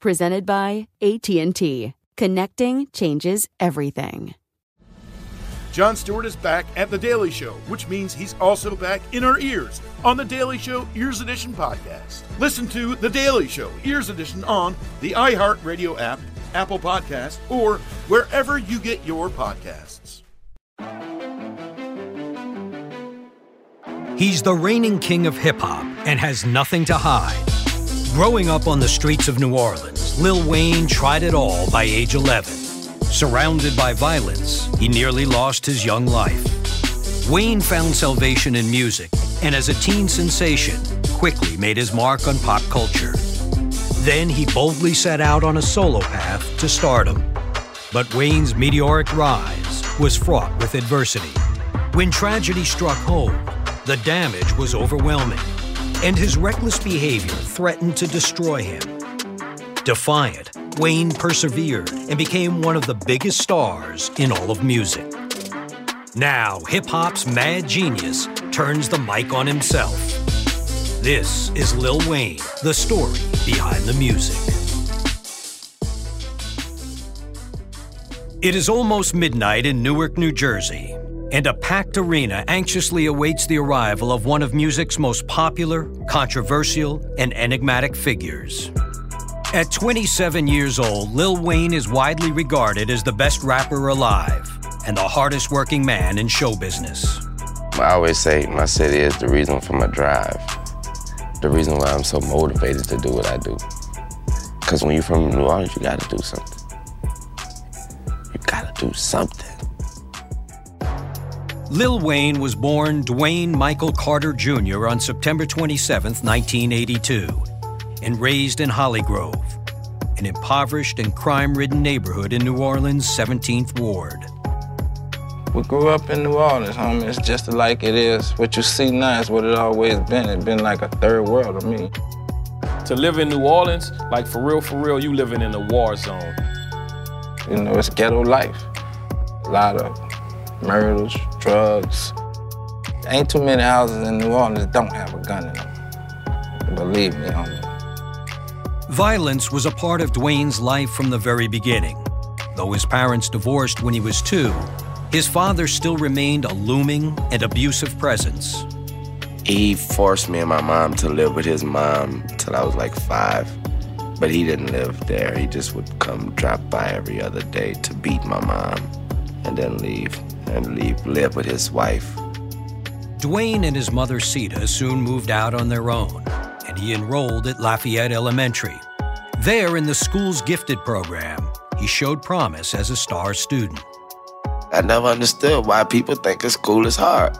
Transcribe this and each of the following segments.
Presented by AT&T. Connecting changes everything. Jon Stewart is back at The Daily Show, which means he's also back in our ears on The Daily Show Ears Edition podcast. Listen to The Daily Show Ears Edition on the iHeartRadio app, Apple Podcast, or wherever you get your podcasts. He's the reigning king of hip hop and has nothing to hide. Growing up on the streets of New Orleans, Lil Wayne tried it all by age 11. Surrounded by violence, he nearly lost his young life. Wayne found salvation in music, and as a teen sensation, quickly made his mark on pop culture. Then he boldly set out on a solo path to stardom. But Wayne's meteoric rise was fraught with adversity. When tragedy struck home, the damage was overwhelming and his reckless behavior threatened to destroy him. Defiant, Wayne persevered and became one of the biggest stars in all of music. Now, hip hop's mad genius turns the mic on himself. This is Lil Wayne, the story behind the music. It is almost midnight in Newark, New Jersey, and a packed arena anxiously awaits the arrival of one of music's most popular, controversial, and enigmatic figures. At 27 years old, Lil Wayne is widely regarded as the best rapper alive and the hardest working man in show business. I always say my city is the reason for my drive, the reason why I'm so motivated to do what I do. Because when you're from New Orleans, you gotta do something. You gotta do something. Lil Wayne was born Dwayne Michael Carter Jr. on September 27, 1982, and raised in Hollygrove, an impoverished and crime ridden neighborhood in New Orleans' 17th Ward. We grew up in New Orleans, homie. It's just like it is. What you see now is what it always been. It's been like a third world to me. To live in New Orleans, like for real, for real, you living in a war zone. You know, it's ghetto life. A lot of murders, drugs. Ain't too many houses in New Orleans that don't have a gun in them. Believe me, homie. Violence was a part of Dwayne's life from the very beginning. Though his parents divorced when he was two, his father still remained a looming and abusive presence. He forced me and my mom to live with his mom till I was like five. But he didn't live there. He just would come drop by every other day to beat my mom and then leave and leave live with his wife. Dwayne and his mother Sita soon moved out on their own, and he enrolled at Lafayette Elementary. There, in the school's gifted program, he showed promise as a star student. I never understood why people think a school is hard.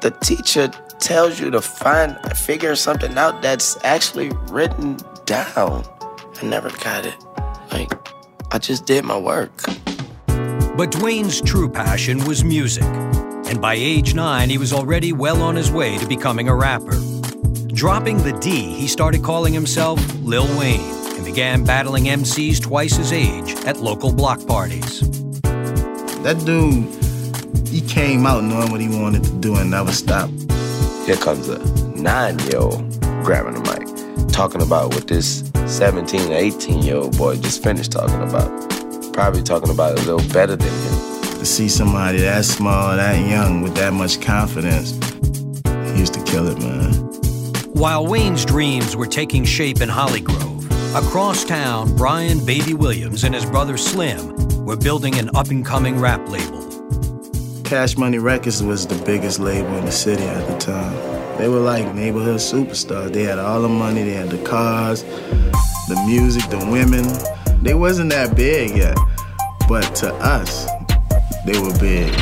The teacher tells you to find figure something out that's actually written down. I never got it. Like I just did my work. But Dwayne's true passion was music, and by age nine, he was already well on his way to becoming a rapper. Dropping the D, he started calling himself Lil Wayne and began battling MCs twice his age at local block parties. That dude, he came out knowing what he wanted to do and never stopped. Here comes a nine year old grabbing the mic, talking about what this 17 or 18 year old boy just finished talking about. Probably talking about a little better than him. To see somebody that small, that young, with that much confidence, he used to kill it, man. While Wayne's dreams were taking shape in Hollygrove, across town, Bryan Baby Williams and his brother Slim were building an up and coming rap label. Cash Money Records was the biggest label in the city at the time. They were like neighborhood superstars. They had all the money, they had the cars, the music, the women. They wasn't that big yet, but to us, they were big.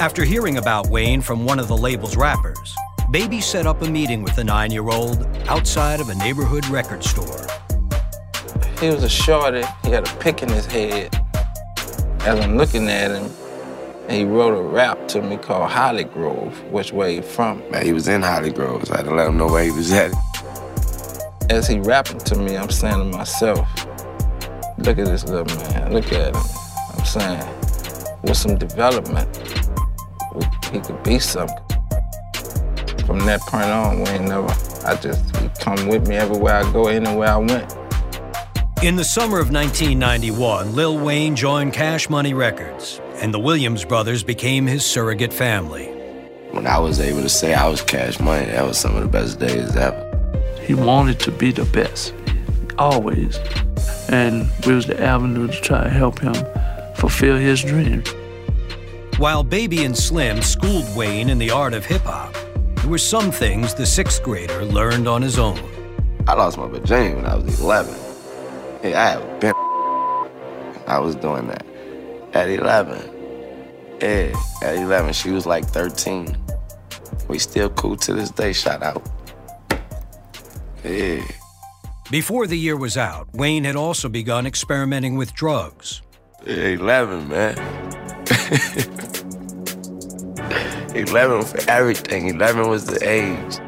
After hearing about Wayne from one of the label's rappers, Baby set up a meeting with the nine year old outside of a neighborhood record store. He was a shorty. He had a pick in his head. As I'm looking at him, he wrote a rap to me called Hollygrove, which way he from. Man, he was in Hollygrove, so I had to let him know where he was at. As he rapping to me, I'm saying to myself, look at this little man, look at him. I'm saying, with some development, he could be something. From that point on, we ain't never, I just, he come with me everywhere I go, anywhere I went. In the summer of 1991, Lil Wayne joined Cash Money Records, and the Williams brothers became his surrogate family. When I was able to say I was Cash Money, that was some of the best days ever. He wanted to be the best, always. And we was the avenue to try to help him fulfill his dream. While Baby and Slim schooled Wayne in the art of hip hop, there were some things the sixth grader learned on his own. I lost my virginity when I was 11. Hey, I have been. I was doing that at 11. Yeah, at 11, she was like 13. We still cool to this day. Shout out. Yeah. Before the year was out, Wayne had also begun experimenting with drugs. Yeah, 11, man. 11 for everything. 11 was the age.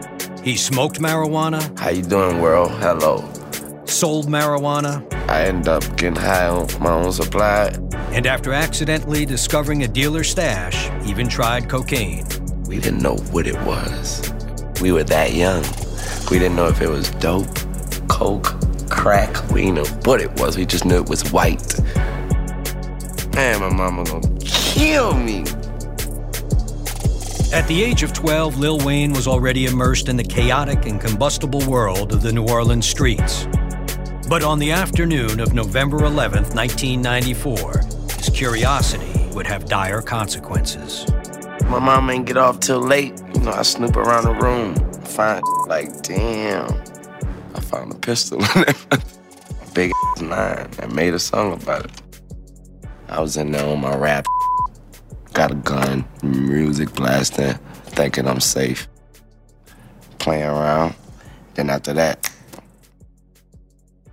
He smoked marijuana. How you doing, world? Hello. Sold marijuana. I ended up getting high on my own supply. And after accidentally discovering a dealer's stash, even tried cocaine. We didn't know what it was. We were that young. We didn't know if it was dope, coke, crack. We didn't know what it was. We just knew it was white. Man, my mama gonna kill me. At the age of 12, Lil Wayne was already immersed in the chaotic and combustible world of the New Orleans streets. But on the afternoon of November 11th, 1994, his curiosity would have dire consequences. My mom ain't get off till late. You know, I snoop around the room, find like, damn, found a pistol in a big nine. I made a song about it. I was in there on my rap. Got a gun, music blasting, thinking I'm safe. Playing around. Then after that,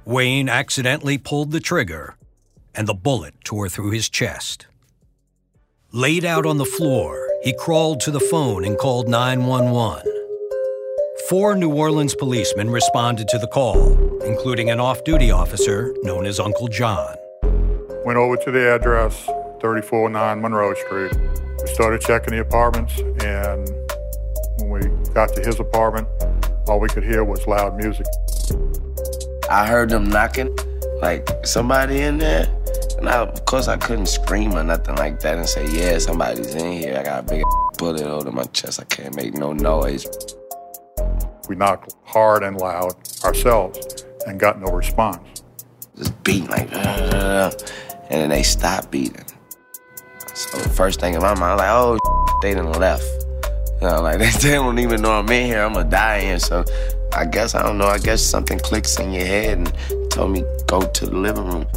Wayne accidentally pulled the trigger, and the bullet tore through his chest. Laid out on the floor, he crawled to the phone and called 911. Four New Orleans policemen responded to the call, including an off duty officer known as Uncle John. Went over to the address, 349 Monroe Street. We started checking the apartments, and when we got to his apartment, all we could hear was loud music. I heard them knocking, like somebody in there. And I, of course, I couldn't scream or nothing like that and say, yeah, somebody's in here. I got a big bullet over my chest. I can't make no noise. We knocked hard and loud ourselves and got no response. Just beating like, uh, and then they stopped beating. So the first thing in my mind, I was like, oh, they done left. You know, like they don't even know I'm in here. I'm gonna die in. So I guess I don't know. I guess something clicks in your head and told me go to the living room.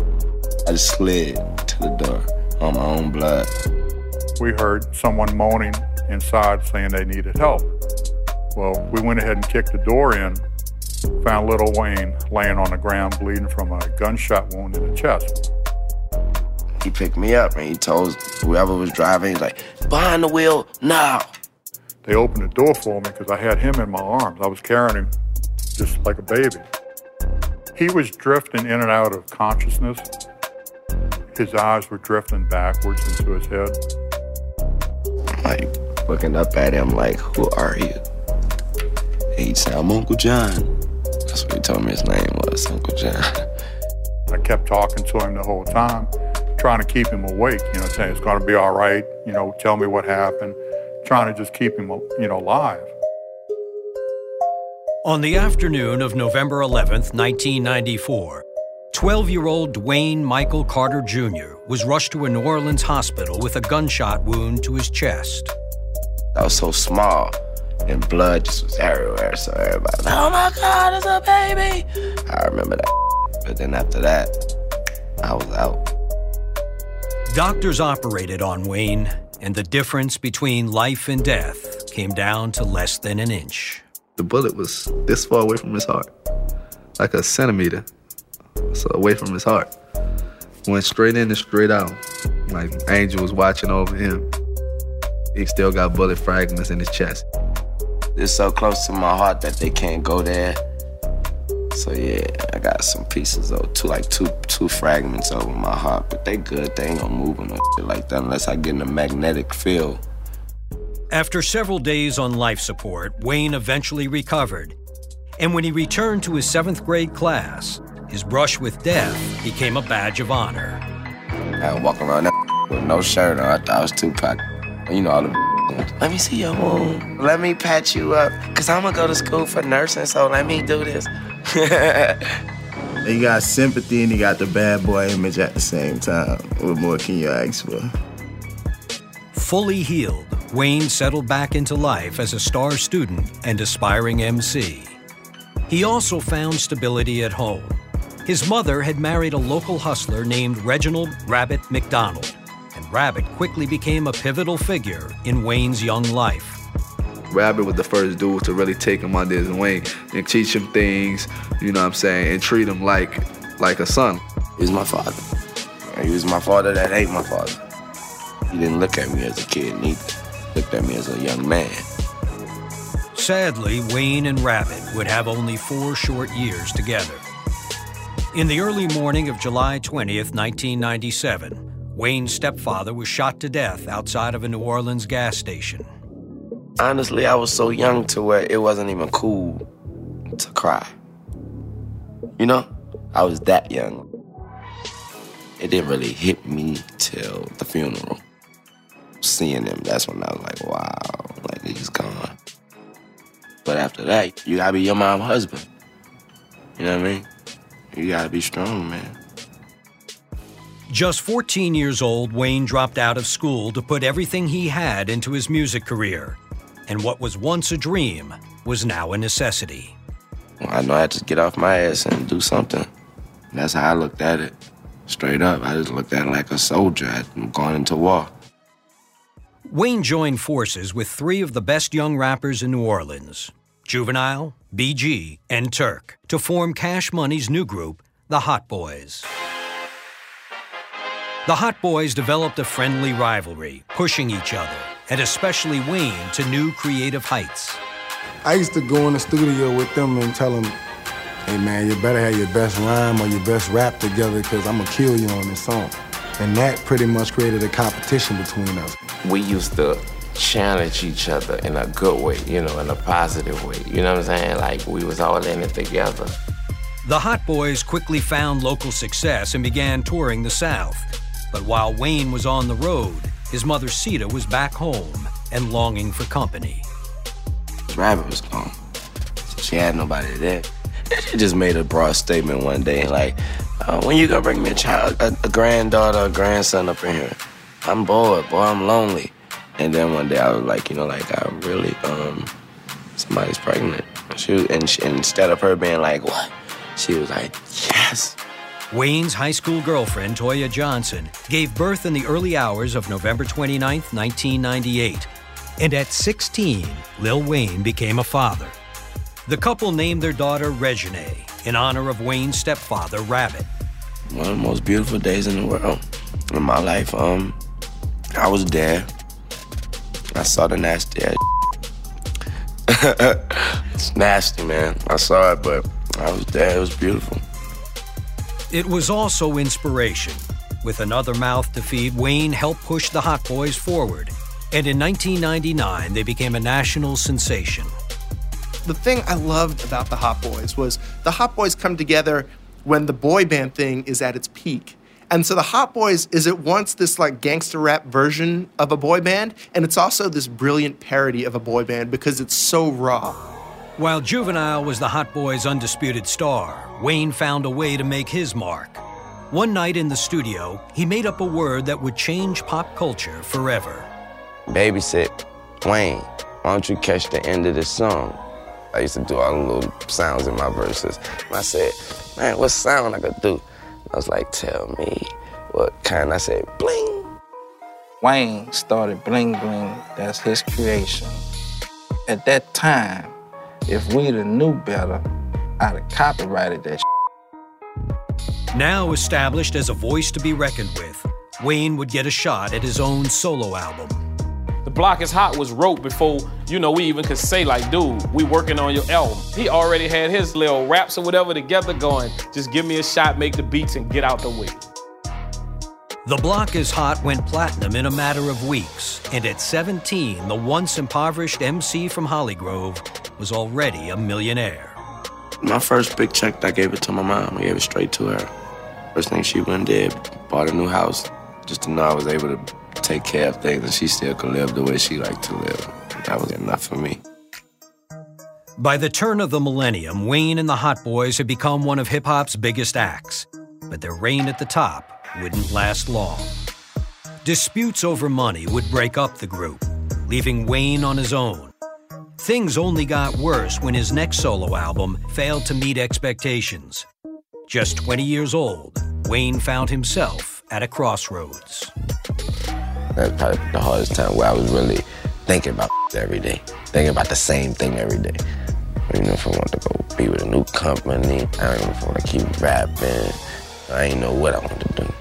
I just slid to the door on my own blood. We heard someone moaning inside saying they needed help. Well, we went ahead and kicked the door in, found little Wayne laying on the ground bleeding from a gunshot wound in the chest. He picked me up and he told whoever was driving, he's like, behind the wheel, now. They opened the door for me because I had him in my arms. I was carrying him just like a baby. He was drifting in and out of consciousness. His eyes were drifting backwards into his head. Like looking up at him, like, who are you? He said, I'm Uncle John. That's what he told me his name was, Uncle John. I kept talking to him the whole time, trying to keep him awake, you know, saying it's going to be all right, you know, tell me what happened, trying to just keep him, you know, alive. On the afternoon of November 11th, 1994, 12 year old Dwayne Michael Carter Jr. was rushed to a New Orleans hospital with a gunshot wound to his chest. I was so small, and blood just was everywhere. So everybody, was, oh my God, it's a baby. I remember that. But then after that, I was out. Doctors operated on Wayne, and the difference between life and death came down to less than an inch. The bullet was this far away from his heart, like a centimeter. so away from his heart. Went straight in and straight out. Like Angel was watching over him. He still got bullet fragments in his chest. It's so close to my heart that they can't go there. So yeah, I got some pieces of two like two two fragments over my heart, but they good. They ain't gonna move or no shit like that unless I get in a magnetic field. After several days on life support, Wayne eventually recovered. And when he returned to his seventh grade class, his brush with death became a badge of honor. I was walking around that with no shirt on. I thought I was Tupac. You know all the. Let me see your wound. Let me patch you up, cause I'm gonna go to school for nursing. So let me do this. You got sympathy and you got the bad boy image at the same time. What more can you ask for? Fully healed, Wayne settled back into life as a star student and aspiring MC. He also found stability at home. His mother had married a local hustler named Reginald Rabbit McDonald, and Rabbit quickly became a pivotal figure in Wayne's young life. Rabbit was the first dude to really take him under his wing and teach him things, you know what I'm saying, and treat him like like a son. He was my father. He was my father that hate my father. He didn't look at me as a kid neither. He looked at me as a young man. Sadly, Wayne and Rabbit would have only four short years together. In the early morning of July 20th, 1997, Wayne's stepfather was shot to death outside of a New Orleans gas station. Honestly, I was so young to where it wasn't even cool to cry. You know, I was that young. It didn't really hit me till the funeral. Seeing him, that's when I was like, wow, like he's gone. But after that, you gotta be your mom's husband. You know what I mean? You gotta be strong, man. Just 14 years old, Wayne dropped out of school to put everything he had into his music career. And what was once a dream was now a necessity. I know I had to get off my ass and do something. That's how I looked at it. Straight up, I just looked at it like a soldier. Going into war. Wayne joined forces with three of the best young rappers in New Orleans Juvenile, BG, and Turk to form Cash Money's new group, the Hot Boys. The Hot Boys developed a friendly rivalry, pushing each other, and especially Wayne to new creative heights. I used to go in the studio with them and tell them, hey man, you better have your best rhyme or your best rap together because I'm going to kill you on this song. And that pretty much created a competition between us. We used to challenge each other in a good way, you know, in a positive way. You know what I'm saying? Like we was all in it together. The Hot Boys quickly found local success and began touring the South. But while Wayne was on the road, his mother Sita was back home and longing for company. Rabbit was gone. So she had nobody there. And she just made a broad statement one day, like, uh, when you gonna bring me a child, a, a granddaughter, a grandson up in here? I'm bored, boy, I'm lonely. And then one day I was like, you know, like, I really, um, somebody's pregnant. She and, she, and instead of her being like, what? She was like, yes. Wayne's high school girlfriend, Toya Johnson, gave birth in the early hours of November 29, 1998. And at 16, Lil Wayne became a father. The couple named their daughter Reginae in honor of Wayne's stepfather, Rabbit. One of the most beautiful days in the world. In my life, um, I was there. I saw the nasty ass. it's nasty, man. I saw it, but I was there. It was beautiful. It was also inspiration. With another mouth to feed, Wayne helped push the Hot Boys forward. And in 1999, they became a national sensation. The thing I loved about the Hot Boys was the Hot Boys come together when the boy band thing is at its peak. And so the Hot Boys is at once this like gangster rap version of a boy band, and it's also this brilliant parody of a boy band because it's so raw. While Juvenile was the Hot Boys' undisputed star, Wayne found a way to make his mark. One night in the studio, he made up a word that would change pop culture forever. Baby said, Wayne, why don't you catch the end of this song? I used to do all the little sounds in my verses. And I said, man, what sound I could do? I was like, tell me what kind. I said, bling. Wayne started Bling Bling. That's his creation. At that time, if we'd have knew better, I'd have copyrighted that. Shit. Now established as a voice to be reckoned with, Wayne would get a shot at his own solo album. The Block is Hot was wrote before, you know, we even could say, like, dude, we working on your album. He already had his little raps or whatever together going. Just give me a shot, make the beats, and get out the way. The Block is Hot went platinum in a matter of weeks, and at 17, the once impoverished MC from Hollygrove was already a millionaire. My first big check, I gave it to my mom. I gave it straight to her. First thing she went and did, bought a new house, just to know I was able to take care of things and she still could live the way she liked to live. That was enough for me. By the turn of the millennium, Wayne and the Hot Boys had become one of hip hop's biggest acts, but their reign at the top wouldn't last long. Disputes over money would break up the group, leaving Wayne on his own. Things only got worse when his next solo album failed to meet expectations. Just 20 years old, Wayne found himself at a crossroads. That's probably the hardest time where I was really thinking about every day, thinking about the same thing every day. You know, if I want to go be with a new company, I don't know if I want to keep rapping. I ain't know what I want to do.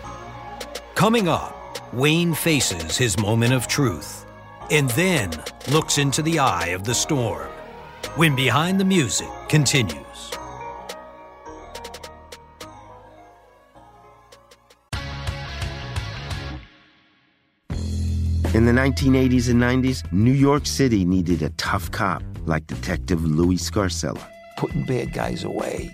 Coming up, Wayne faces his moment of truth and then looks into the eye of the storm when Behind the Music continues. In the 1980s and 90s, New York City needed a tough cop like Detective Louis Scarcella. Putting bad guys away.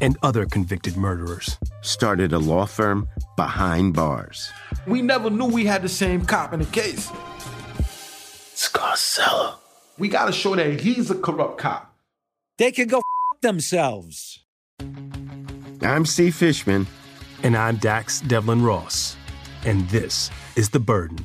and other convicted murderers started a law firm behind bars. We never knew we had the same cop in the case. Scarcella. We gotta show that he's a corrupt cop. They can go f- themselves. I'm Steve Fishman. And I'm Dax Devlin Ross. And this is The Burden.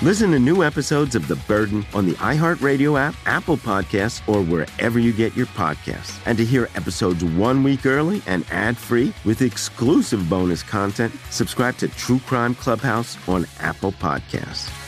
Listen to new episodes of The Burden on the iHeartRadio app, Apple Podcasts, or wherever you get your podcasts. And to hear episodes one week early and ad free with exclusive bonus content, subscribe to True Crime Clubhouse on Apple Podcasts.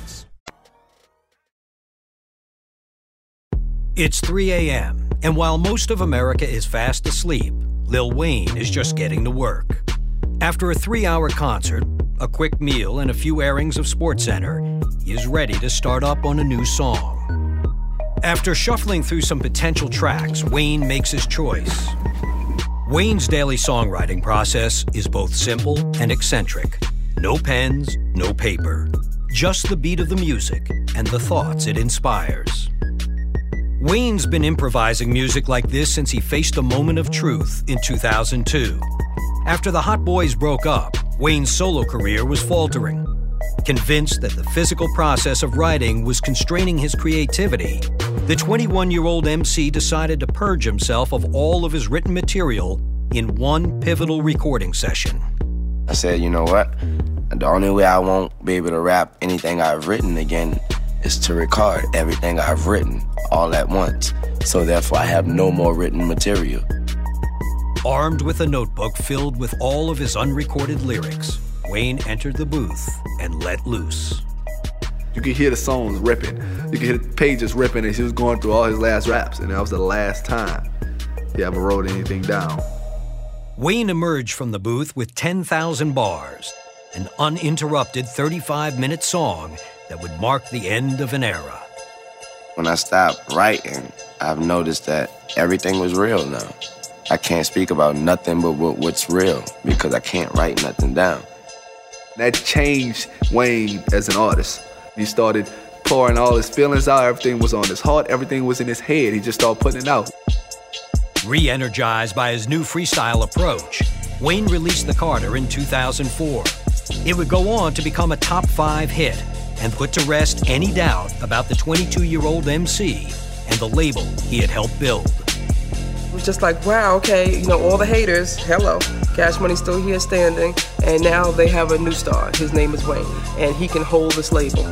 It's 3 a.m., and while most of America is fast asleep, Lil Wayne is just getting to work. After a three hour concert, a quick meal, and a few airings of SportsCenter, he is ready to start up on a new song. After shuffling through some potential tracks, Wayne makes his choice. Wayne's daily songwriting process is both simple and eccentric. No pens, no paper, just the beat of the music and the thoughts it inspires. Wayne's been improvising music like this since he faced a moment of truth in 2002. After the Hot Boys broke up, Wayne's solo career was faltering. Convinced that the physical process of writing was constraining his creativity, the 21 year old MC decided to purge himself of all of his written material in one pivotal recording session. I said, you know what? The only way I won't be able to rap anything I've written again is to record everything I've written all at once. So therefore, I have no more written material. Armed with a notebook filled with all of his unrecorded lyrics, Wayne entered the booth and let loose. You could hear the songs ripping. You could hear the pages ripping as he was going through all his last raps, and that was the last time he ever wrote anything down. Wayne emerged from the booth with 10,000 bars, an uninterrupted 35 minute song that would mark the end of an era. When I stopped writing, I've noticed that everything was real now. I can't speak about nothing but what's real because I can't write nothing down. That changed Wayne as an artist. He started pouring all his feelings out. Everything was on his heart. Everything was in his head. He just started putting it out. Re energized by his new freestyle approach, Wayne released The Carter in 2004. It would go on to become a top five hit and put to rest any doubt about the 22 year old MC and the label he had helped build. It was just like, wow, okay, you know, all the haters, hello. Cash Money's still here standing, and now they have a new star. His name is Wayne, and he can hold this label.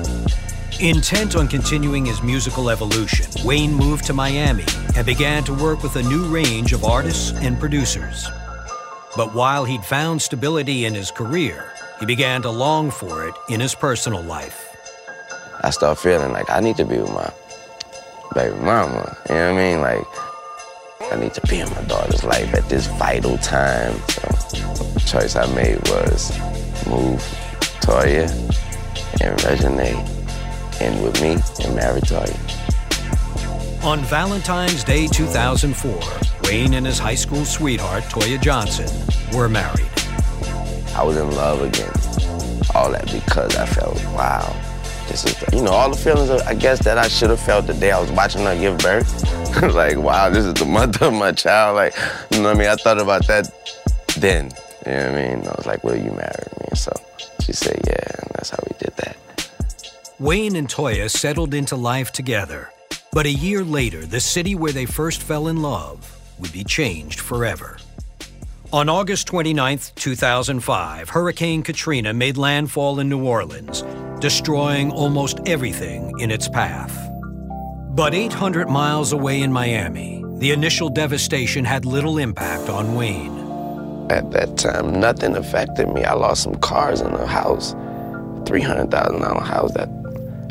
Intent on continuing his musical evolution, Wayne moved to Miami and began to work with a new range of artists and producers. But while he'd found stability in his career, he began to long for it in his personal life. I start feeling like I need to be with my baby mama. You know what I mean? Like, I need to be in my daughter's life at this vital time. So, the choice I made was move Toya and Reginae in with me and marry Toya. On Valentine's Day 2004, Wayne and his high school sweetheart, Toya Johnson, were married. I was in love again. All that because I felt, wow, this is, you know, all the feelings of, I guess that I should have felt the day I was watching her give birth. like, wow, this is the mother of my child. Like, you know what I mean? I thought about that then. You know what I mean? I was like, will you marry me? So she said, yeah, and that's how we did that. Wayne and Toya settled into life together. But a year later, the city where they first fell in love would be changed forever. On August 29, 2005, Hurricane Katrina made landfall in New Orleans, destroying almost everything in its path. But 800 miles away in Miami, the initial devastation had little impact on Wayne. At that time, nothing affected me. I lost some cars and a house, $300,000 house that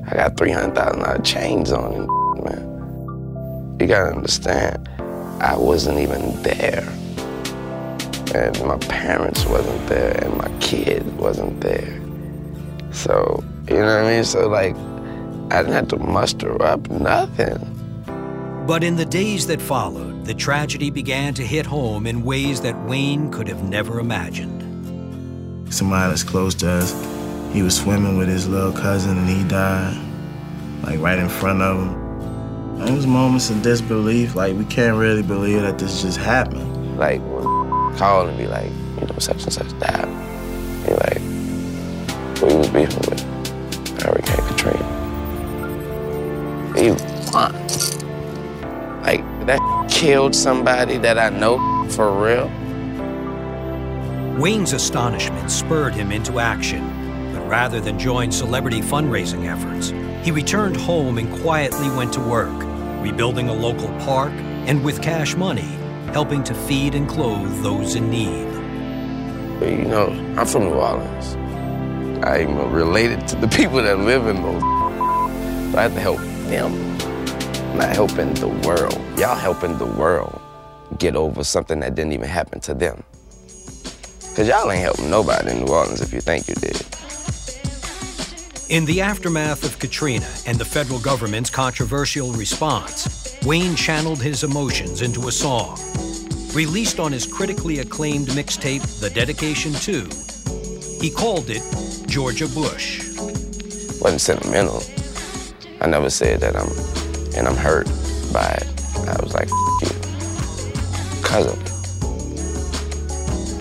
I got $300,000 chains on man. You gotta understand, I wasn't even there. And my parents wasn't there, and my kid wasn't there. So, you know what I mean? So, like, I didn't have to muster up nothing. But in the days that followed, the tragedy began to hit home in ways that Wayne could have never imagined. Somebody that's close to us, he was swimming with his little cousin and he died, like right in front of him. It was moments of disbelief, like we can't really believe that this just happened. Like when call and be like, you know, such and such died. He like, he was beefing with? Hurricane Katrina. He what? Like that killed somebody that I know for real. Wayne's astonishment spurred him into action, but rather than join celebrity fundraising efforts, he returned home and quietly went to work, rebuilding a local park and with cash money, helping to feed and clothe those in need. You know, I'm from New Orleans. I'm related to the people that live in those. So I have to help them, not helping the world. Y'all helping the world get over something that didn't even happen to them. Cause y'all ain't helping nobody in New Orleans if you think you did. In the aftermath of Katrina and the federal government's controversial response, Wayne channeled his emotions into a song. Released on his critically acclaimed mixtape, The Dedication 2, he called it Georgia Bush. Wasn't sentimental. I never said that I'm, and I'm hurt by it. I was like, you, it.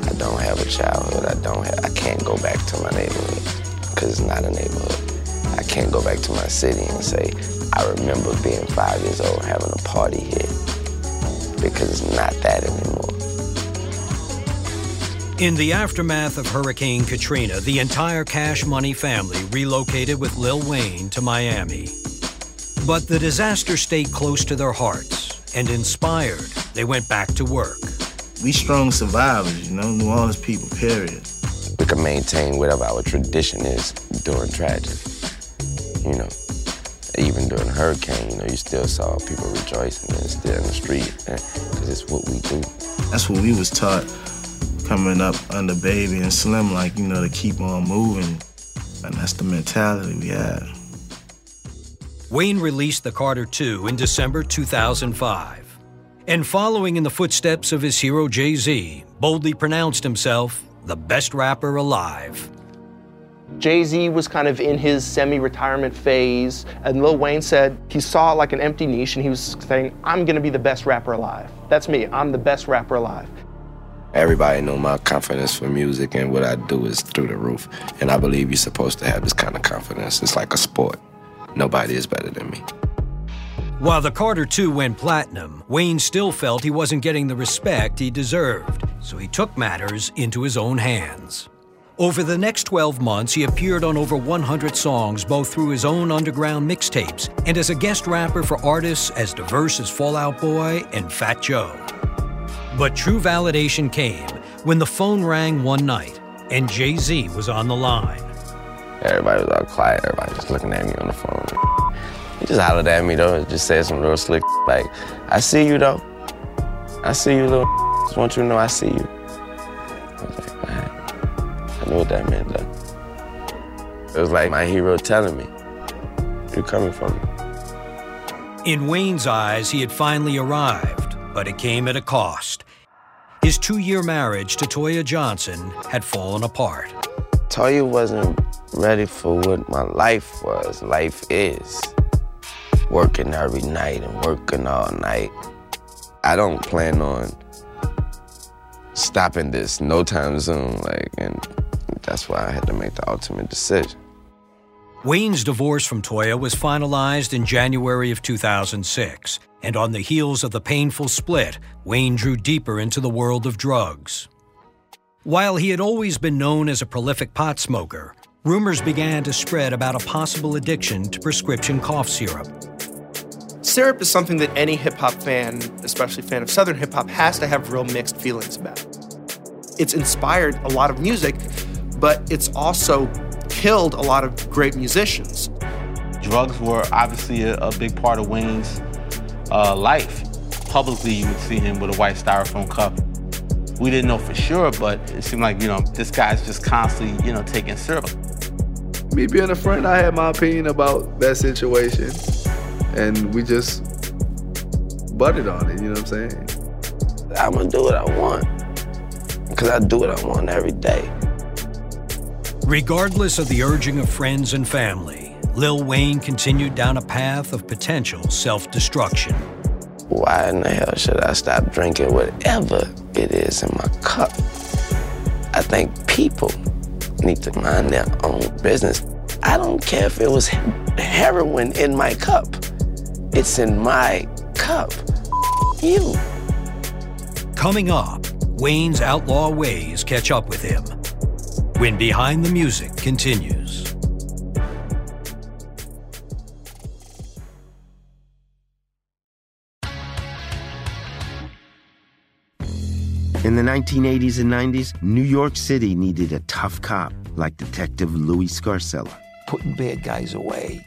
I don't have a childhood. I don't have, I can't go back to my neighborhood because it's not a neighborhood. I can't go back to my city and say, I remember being five years old having a party here because it's not that anymore. In the aftermath of Hurricane Katrina, the entire Cash Money family relocated with Lil Wayne to Miami. But the disaster stayed close to their hearts, and inspired, they went back to work. We strong survivors, you know, New Orleans people, period. We can maintain whatever our tradition is during tragedy. You know, even during a hurricane, you know, you still saw people rejoicing and still in the street because it's what we do. That's what we was taught coming up under Baby and Slim, like, you know, to keep on moving. And that's the mentality we had. Wayne released The Carter II in December 2005. And following in the footsteps of his hero Jay Z, boldly pronounced himself the best rapper alive. Jay Z was kind of in his semi retirement phase, and Lil Wayne said he saw like an empty niche and he was saying, I'm gonna be the best rapper alive. That's me, I'm the best rapper alive. Everybody know my confidence for music and what I do is through the roof. And I believe you're supposed to have this kind of confidence. It's like a sport. Nobody is better than me. While the Carter 2 went platinum, Wayne still felt he wasn't getting the respect he deserved, so he took matters into his own hands. Over the next 12 months, he appeared on over 100 songs, both through his own underground mixtapes and as a guest rapper for artists as diverse as Fall Out Boy and Fat Joe. But true validation came when the phone rang one night and Jay Z was on the line. Everybody was all quiet. Everybody just looking at me on the phone. He just hollered at me though. And just said some real slick like, "I see you though. I see you, little. Just want you to know I see you." I was like, "All right." I knew what that meant though. It was like my hero telling me, "You're coming for me." In Wayne's eyes, he had finally arrived, but it came at a cost. His two year marriage to Toya Johnson had fallen apart. Toya wasn't ready for what my life was. Life is working every night and working all night. I don't plan on stopping this no time soon. Like, and that's why I had to make the ultimate decision. Wayne's divorce from Toya was finalized in January of 2006, and on the heels of the painful split, Wayne drew deeper into the world of drugs. While he had always been known as a prolific pot smoker, rumors began to spread about a possible addiction to prescription cough syrup. Syrup is something that any hip hop fan, especially fan of Southern hip hop, has to have real mixed feelings about. It's inspired a lot of music, but it's also killed a lot of great musicians. Drugs were obviously a, a big part of Wayne's uh, life. Publicly, you would see him with a white styrofoam cup. We didn't know for sure, but it seemed like, you know, this guy's just constantly, you know, taking syrup. Me being a friend, I had my opinion about that situation, and we just butted on it, you know what I'm saying? I'm gonna do what I want. Because I do what I want every day. Regardless of the urging of friends and family, Lil Wayne continued down a path of potential self destruction. Why in the hell should I stop drinking whatever it is in my cup? I think people need to mind their own business. I don't care if it was heroin in my cup. It's in my cup. You. Coming up, Wayne's outlaw ways catch up with him. When Behind the Music continues. In the 1980s and 90s, New York City needed a tough cop like Detective Louis Scarcella. Putting bad guys away.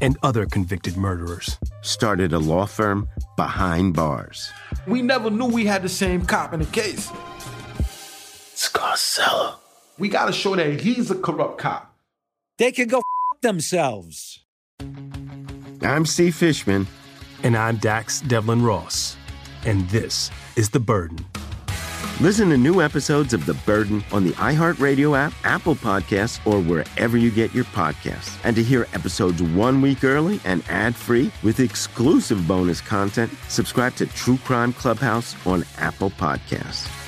and other convicted murderers started a law firm behind bars. We never knew we had the same cop in the case. Scarcella. We gotta show that he's a corrupt cop. They can go f- themselves. I'm Steve Fishman. And I'm Dax Devlin Ross. And this is The Burden. Listen to new episodes of The Burden on the iHeartRadio app, Apple Podcasts, or wherever you get your podcasts. And to hear episodes one week early and ad free with exclusive bonus content, subscribe to True Crime Clubhouse on Apple Podcasts.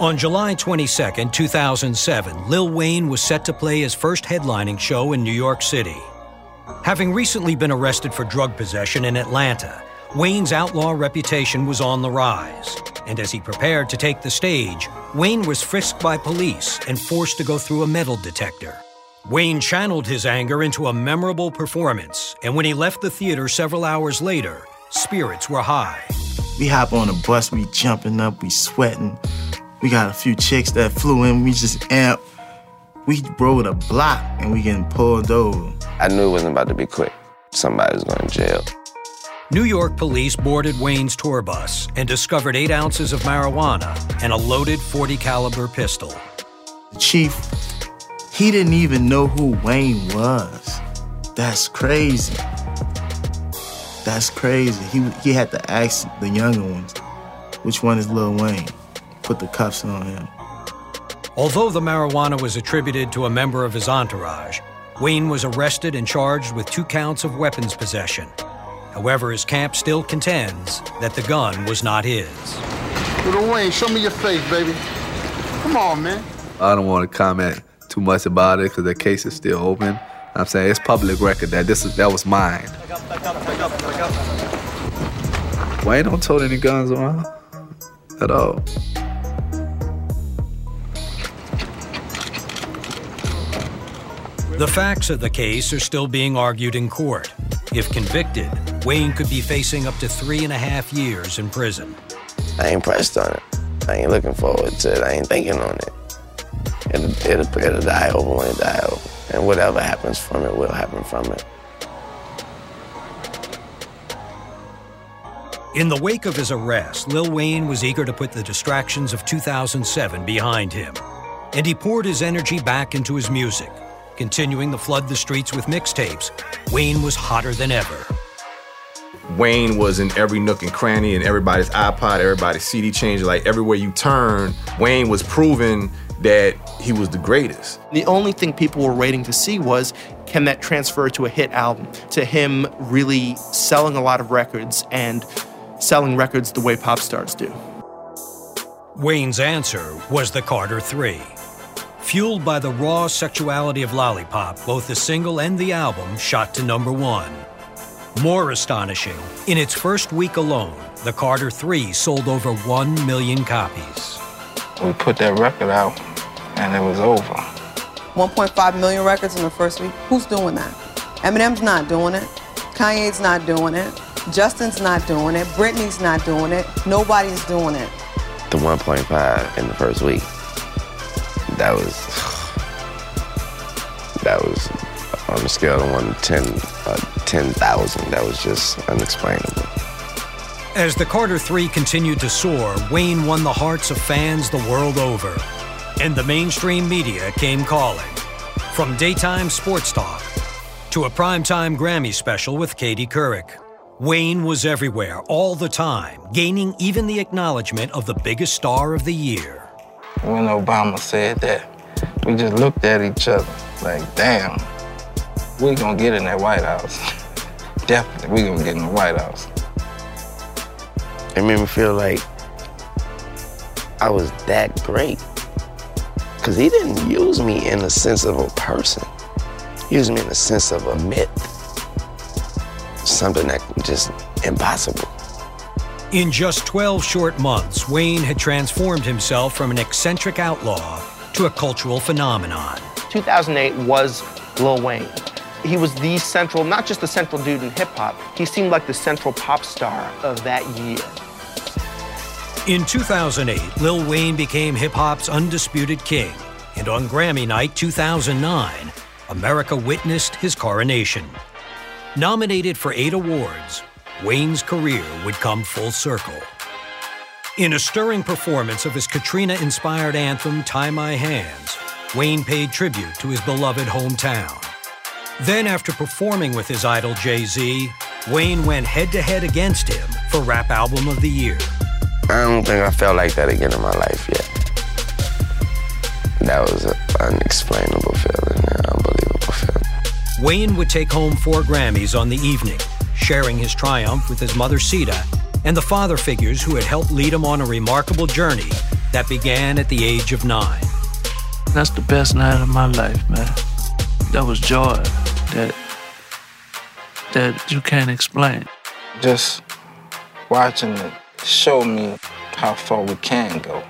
On July 22, 2007, Lil Wayne was set to play his first headlining show in New York City. Having recently been arrested for drug possession in Atlanta, Wayne's outlaw reputation was on the rise. And as he prepared to take the stage, Wayne was frisked by police and forced to go through a metal detector. Wayne channeled his anger into a memorable performance, and when he left the theater several hours later, spirits were high. We hop on a bus, we jumping up, we sweating. We got a few chicks that flew in, we just amp. We rode a block and we getting pulled over. I knew it wasn't about to be quick. Somebody was going to jail. New York police boarded Wayne's tour bus and discovered eight ounces of marijuana and a loaded 40 caliber pistol. The chief, he didn't even know who Wayne was. That's crazy. That's crazy. He, he had to ask the younger ones, which one is Lil Wayne? Put the cuffs on him. Although the marijuana was attributed to a member of his entourage, Wayne was arrested and charged with two counts of weapons possession. However, his camp still contends that the gun was not his. Little Wayne, show me your face, baby. Come on, man. I don't want to comment too much about it because the case is still open. I'm saying it's public record that this is that was mine. Wayne don't tote any guns around at all. The facts of the case are still being argued in court. If convicted, Wayne could be facing up to three and a half years in prison. I ain't pressed on it. I ain't looking forward to it. I ain't thinking on it. It'll, it'll, it'll die over when it die over. And whatever happens from it will happen from it. In the wake of his arrest, Lil Wayne was eager to put the distractions of 2007 behind him. And he poured his energy back into his music. Continuing to flood the streets with mixtapes, Wayne was hotter than ever. Wayne was in every nook and cranny and everybody's iPod, everybody's CD changer. Like everywhere you turn, Wayne was proving that he was the greatest. The only thing people were waiting to see was can that transfer to a hit album, to him really selling a lot of records and selling records the way pop stars do. Wayne's answer was the Carter 3. Fueled by the raw sexuality of Lollipop, both the single and the album shot to number one. More astonishing, in its first week alone, the Carter 3 sold over 1 million copies. We put that record out and it was over. 1.5 million records in the first week. Who's doing that? Eminem's not doing it. Kanye's not doing it. Justin's not doing it. Britney's not doing it. Nobody's doing it. The 1.5 in the first week. That was. That was on a scale of 1 to 10, uh, 10,000. That was just unexplainable. As the Carter 3 continued to soar, Wayne won the hearts of fans the world over. And the mainstream media came calling. From daytime sports talk to a primetime Grammy special with Katie Couric. Wayne was everywhere, all the time, gaining even the acknowledgement of the biggest star of the year. When Obama said that, we just looked at each other like, damn, we gonna get in that White House. Definitely, we gonna get in the White House. It made me feel like I was that great. Because he didn't use me in the sense of a person. He used me in the sense of a myth. Something that just impossible. In just 12 short months, Wayne had transformed himself from an eccentric outlaw to a cultural phenomenon. 2008 was Lil Wayne. He was the central, not just the central dude in hip hop, he seemed like the central pop star of that year. In 2008, Lil Wayne became hip hop's undisputed king, and on Grammy Night 2009, America witnessed his coronation. Nominated for eight awards, Wayne's career would come full circle. In a stirring performance of his Katrina inspired anthem, Tie My Hands, Wayne paid tribute to his beloved hometown. Then, after performing with his idol Jay Z, Wayne went head to head against him for Rap Album of the Year. I don't think I felt like that again in my life yet. That was an unexplainable feeling, an unbelievable feeling. Wayne would take home four Grammys on the evening, sharing his triumph with his mother Sita and the father figures who had helped lead him on a remarkable journey that began at the age of nine. That's the best night of my life, man. That was joy that that you can't explain. Just watching it showed me how far we can go.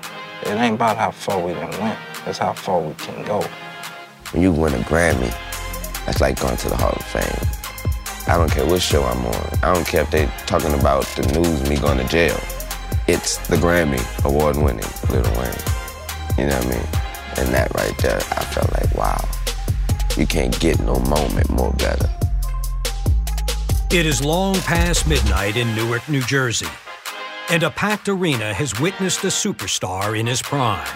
It ain't about how far we done went, it's how far we can go. When you win a Grammy, that's like going to the Hall of Fame. I don't care what show I'm on. I don't care if they talking about the news, me going to jail. It's the Grammy award winning Lil Wayne. You know what I mean? And that right there, I felt like, wow, you can't get no moment more better. It is long past midnight in Newark, New Jersey, and a packed arena has witnessed a superstar in his prime.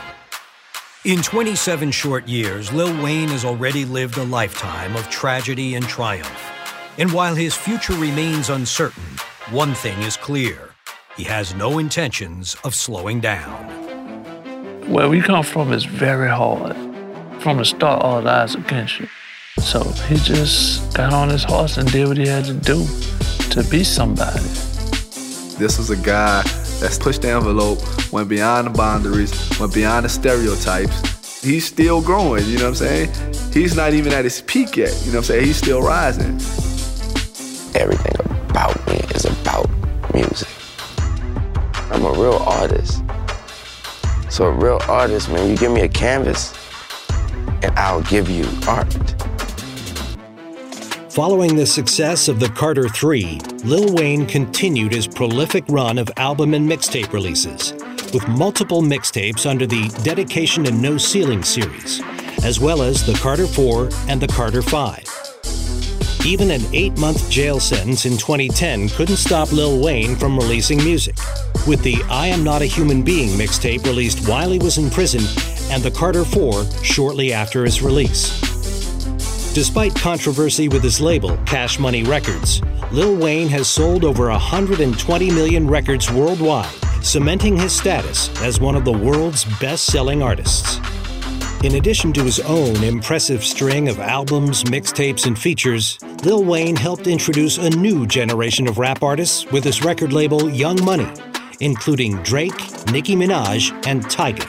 In 27 short years, Lil Wayne has already lived a lifetime of tragedy and triumph. And while his future remains uncertain, one thing is clear he has no intentions of slowing down. Where we come from is very hard. From the start, all eyes against you. So he just got on his horse and did what he had to do to be somebody. This was a guy that's pushed the envelope, went beyond the boundaries, went beyond the stereotypes. He's still growing, you know what I'm saying? He's not even at his peak yet, you know what I'm saying? He's still rising. Everything about me is about music. I'm a real artist. So a real artist, man, you give me a canvas and I'll give you art. Following the success of the Carter 3, Lil Wayne continued his prolific run of album and mixtape releases, with multiple mixtapes under the Dedication and No Ceiling series, as well as the Carter 4 and the Carter 5. Even an eight month jail sentence in 2010 couldn't stop Lil Wayne from releasing music, with the I Am Not a Human Being mixtape released while he was in prison and the Carter 4 shortly after its release. Despite controversy with his label, Cash Money Records, Lil Wayne has sold over 120 million records worldwide, cementing his status as one of the world's best selling artists. In addition to his own impressive string of albums, mixtapes, and features, Lil Wayne helped introduce a new generation of rap artists with his record label Young Money, including Drake, Nicki Minaj, and Tyga.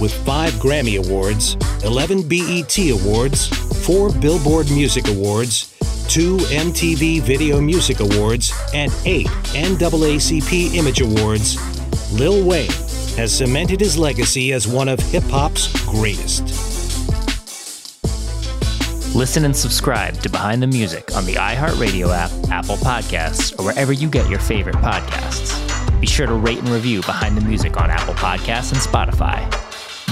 With five Grammy Awards, 11 BET Awards, four Billboard Music Awards, two MTV Video Music Awards, and eight NAACP Image Awards, Lil Wayne has cemented his legacy as one of hip hop's greatest. Listen and subscribe to Behind the Music on the iHeartRadio app, Apple Podcasts, or wherever you get your favorite podcasts. Be sure to rate and review Behind the Music on Apple Podcasts and Spotify.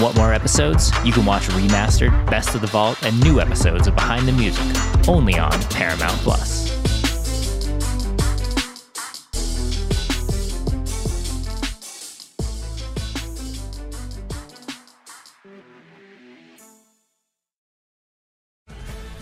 Want more episodes? You can watch remastered, best of the vault, and new episodes of Behind the Music only on Paramount Plus.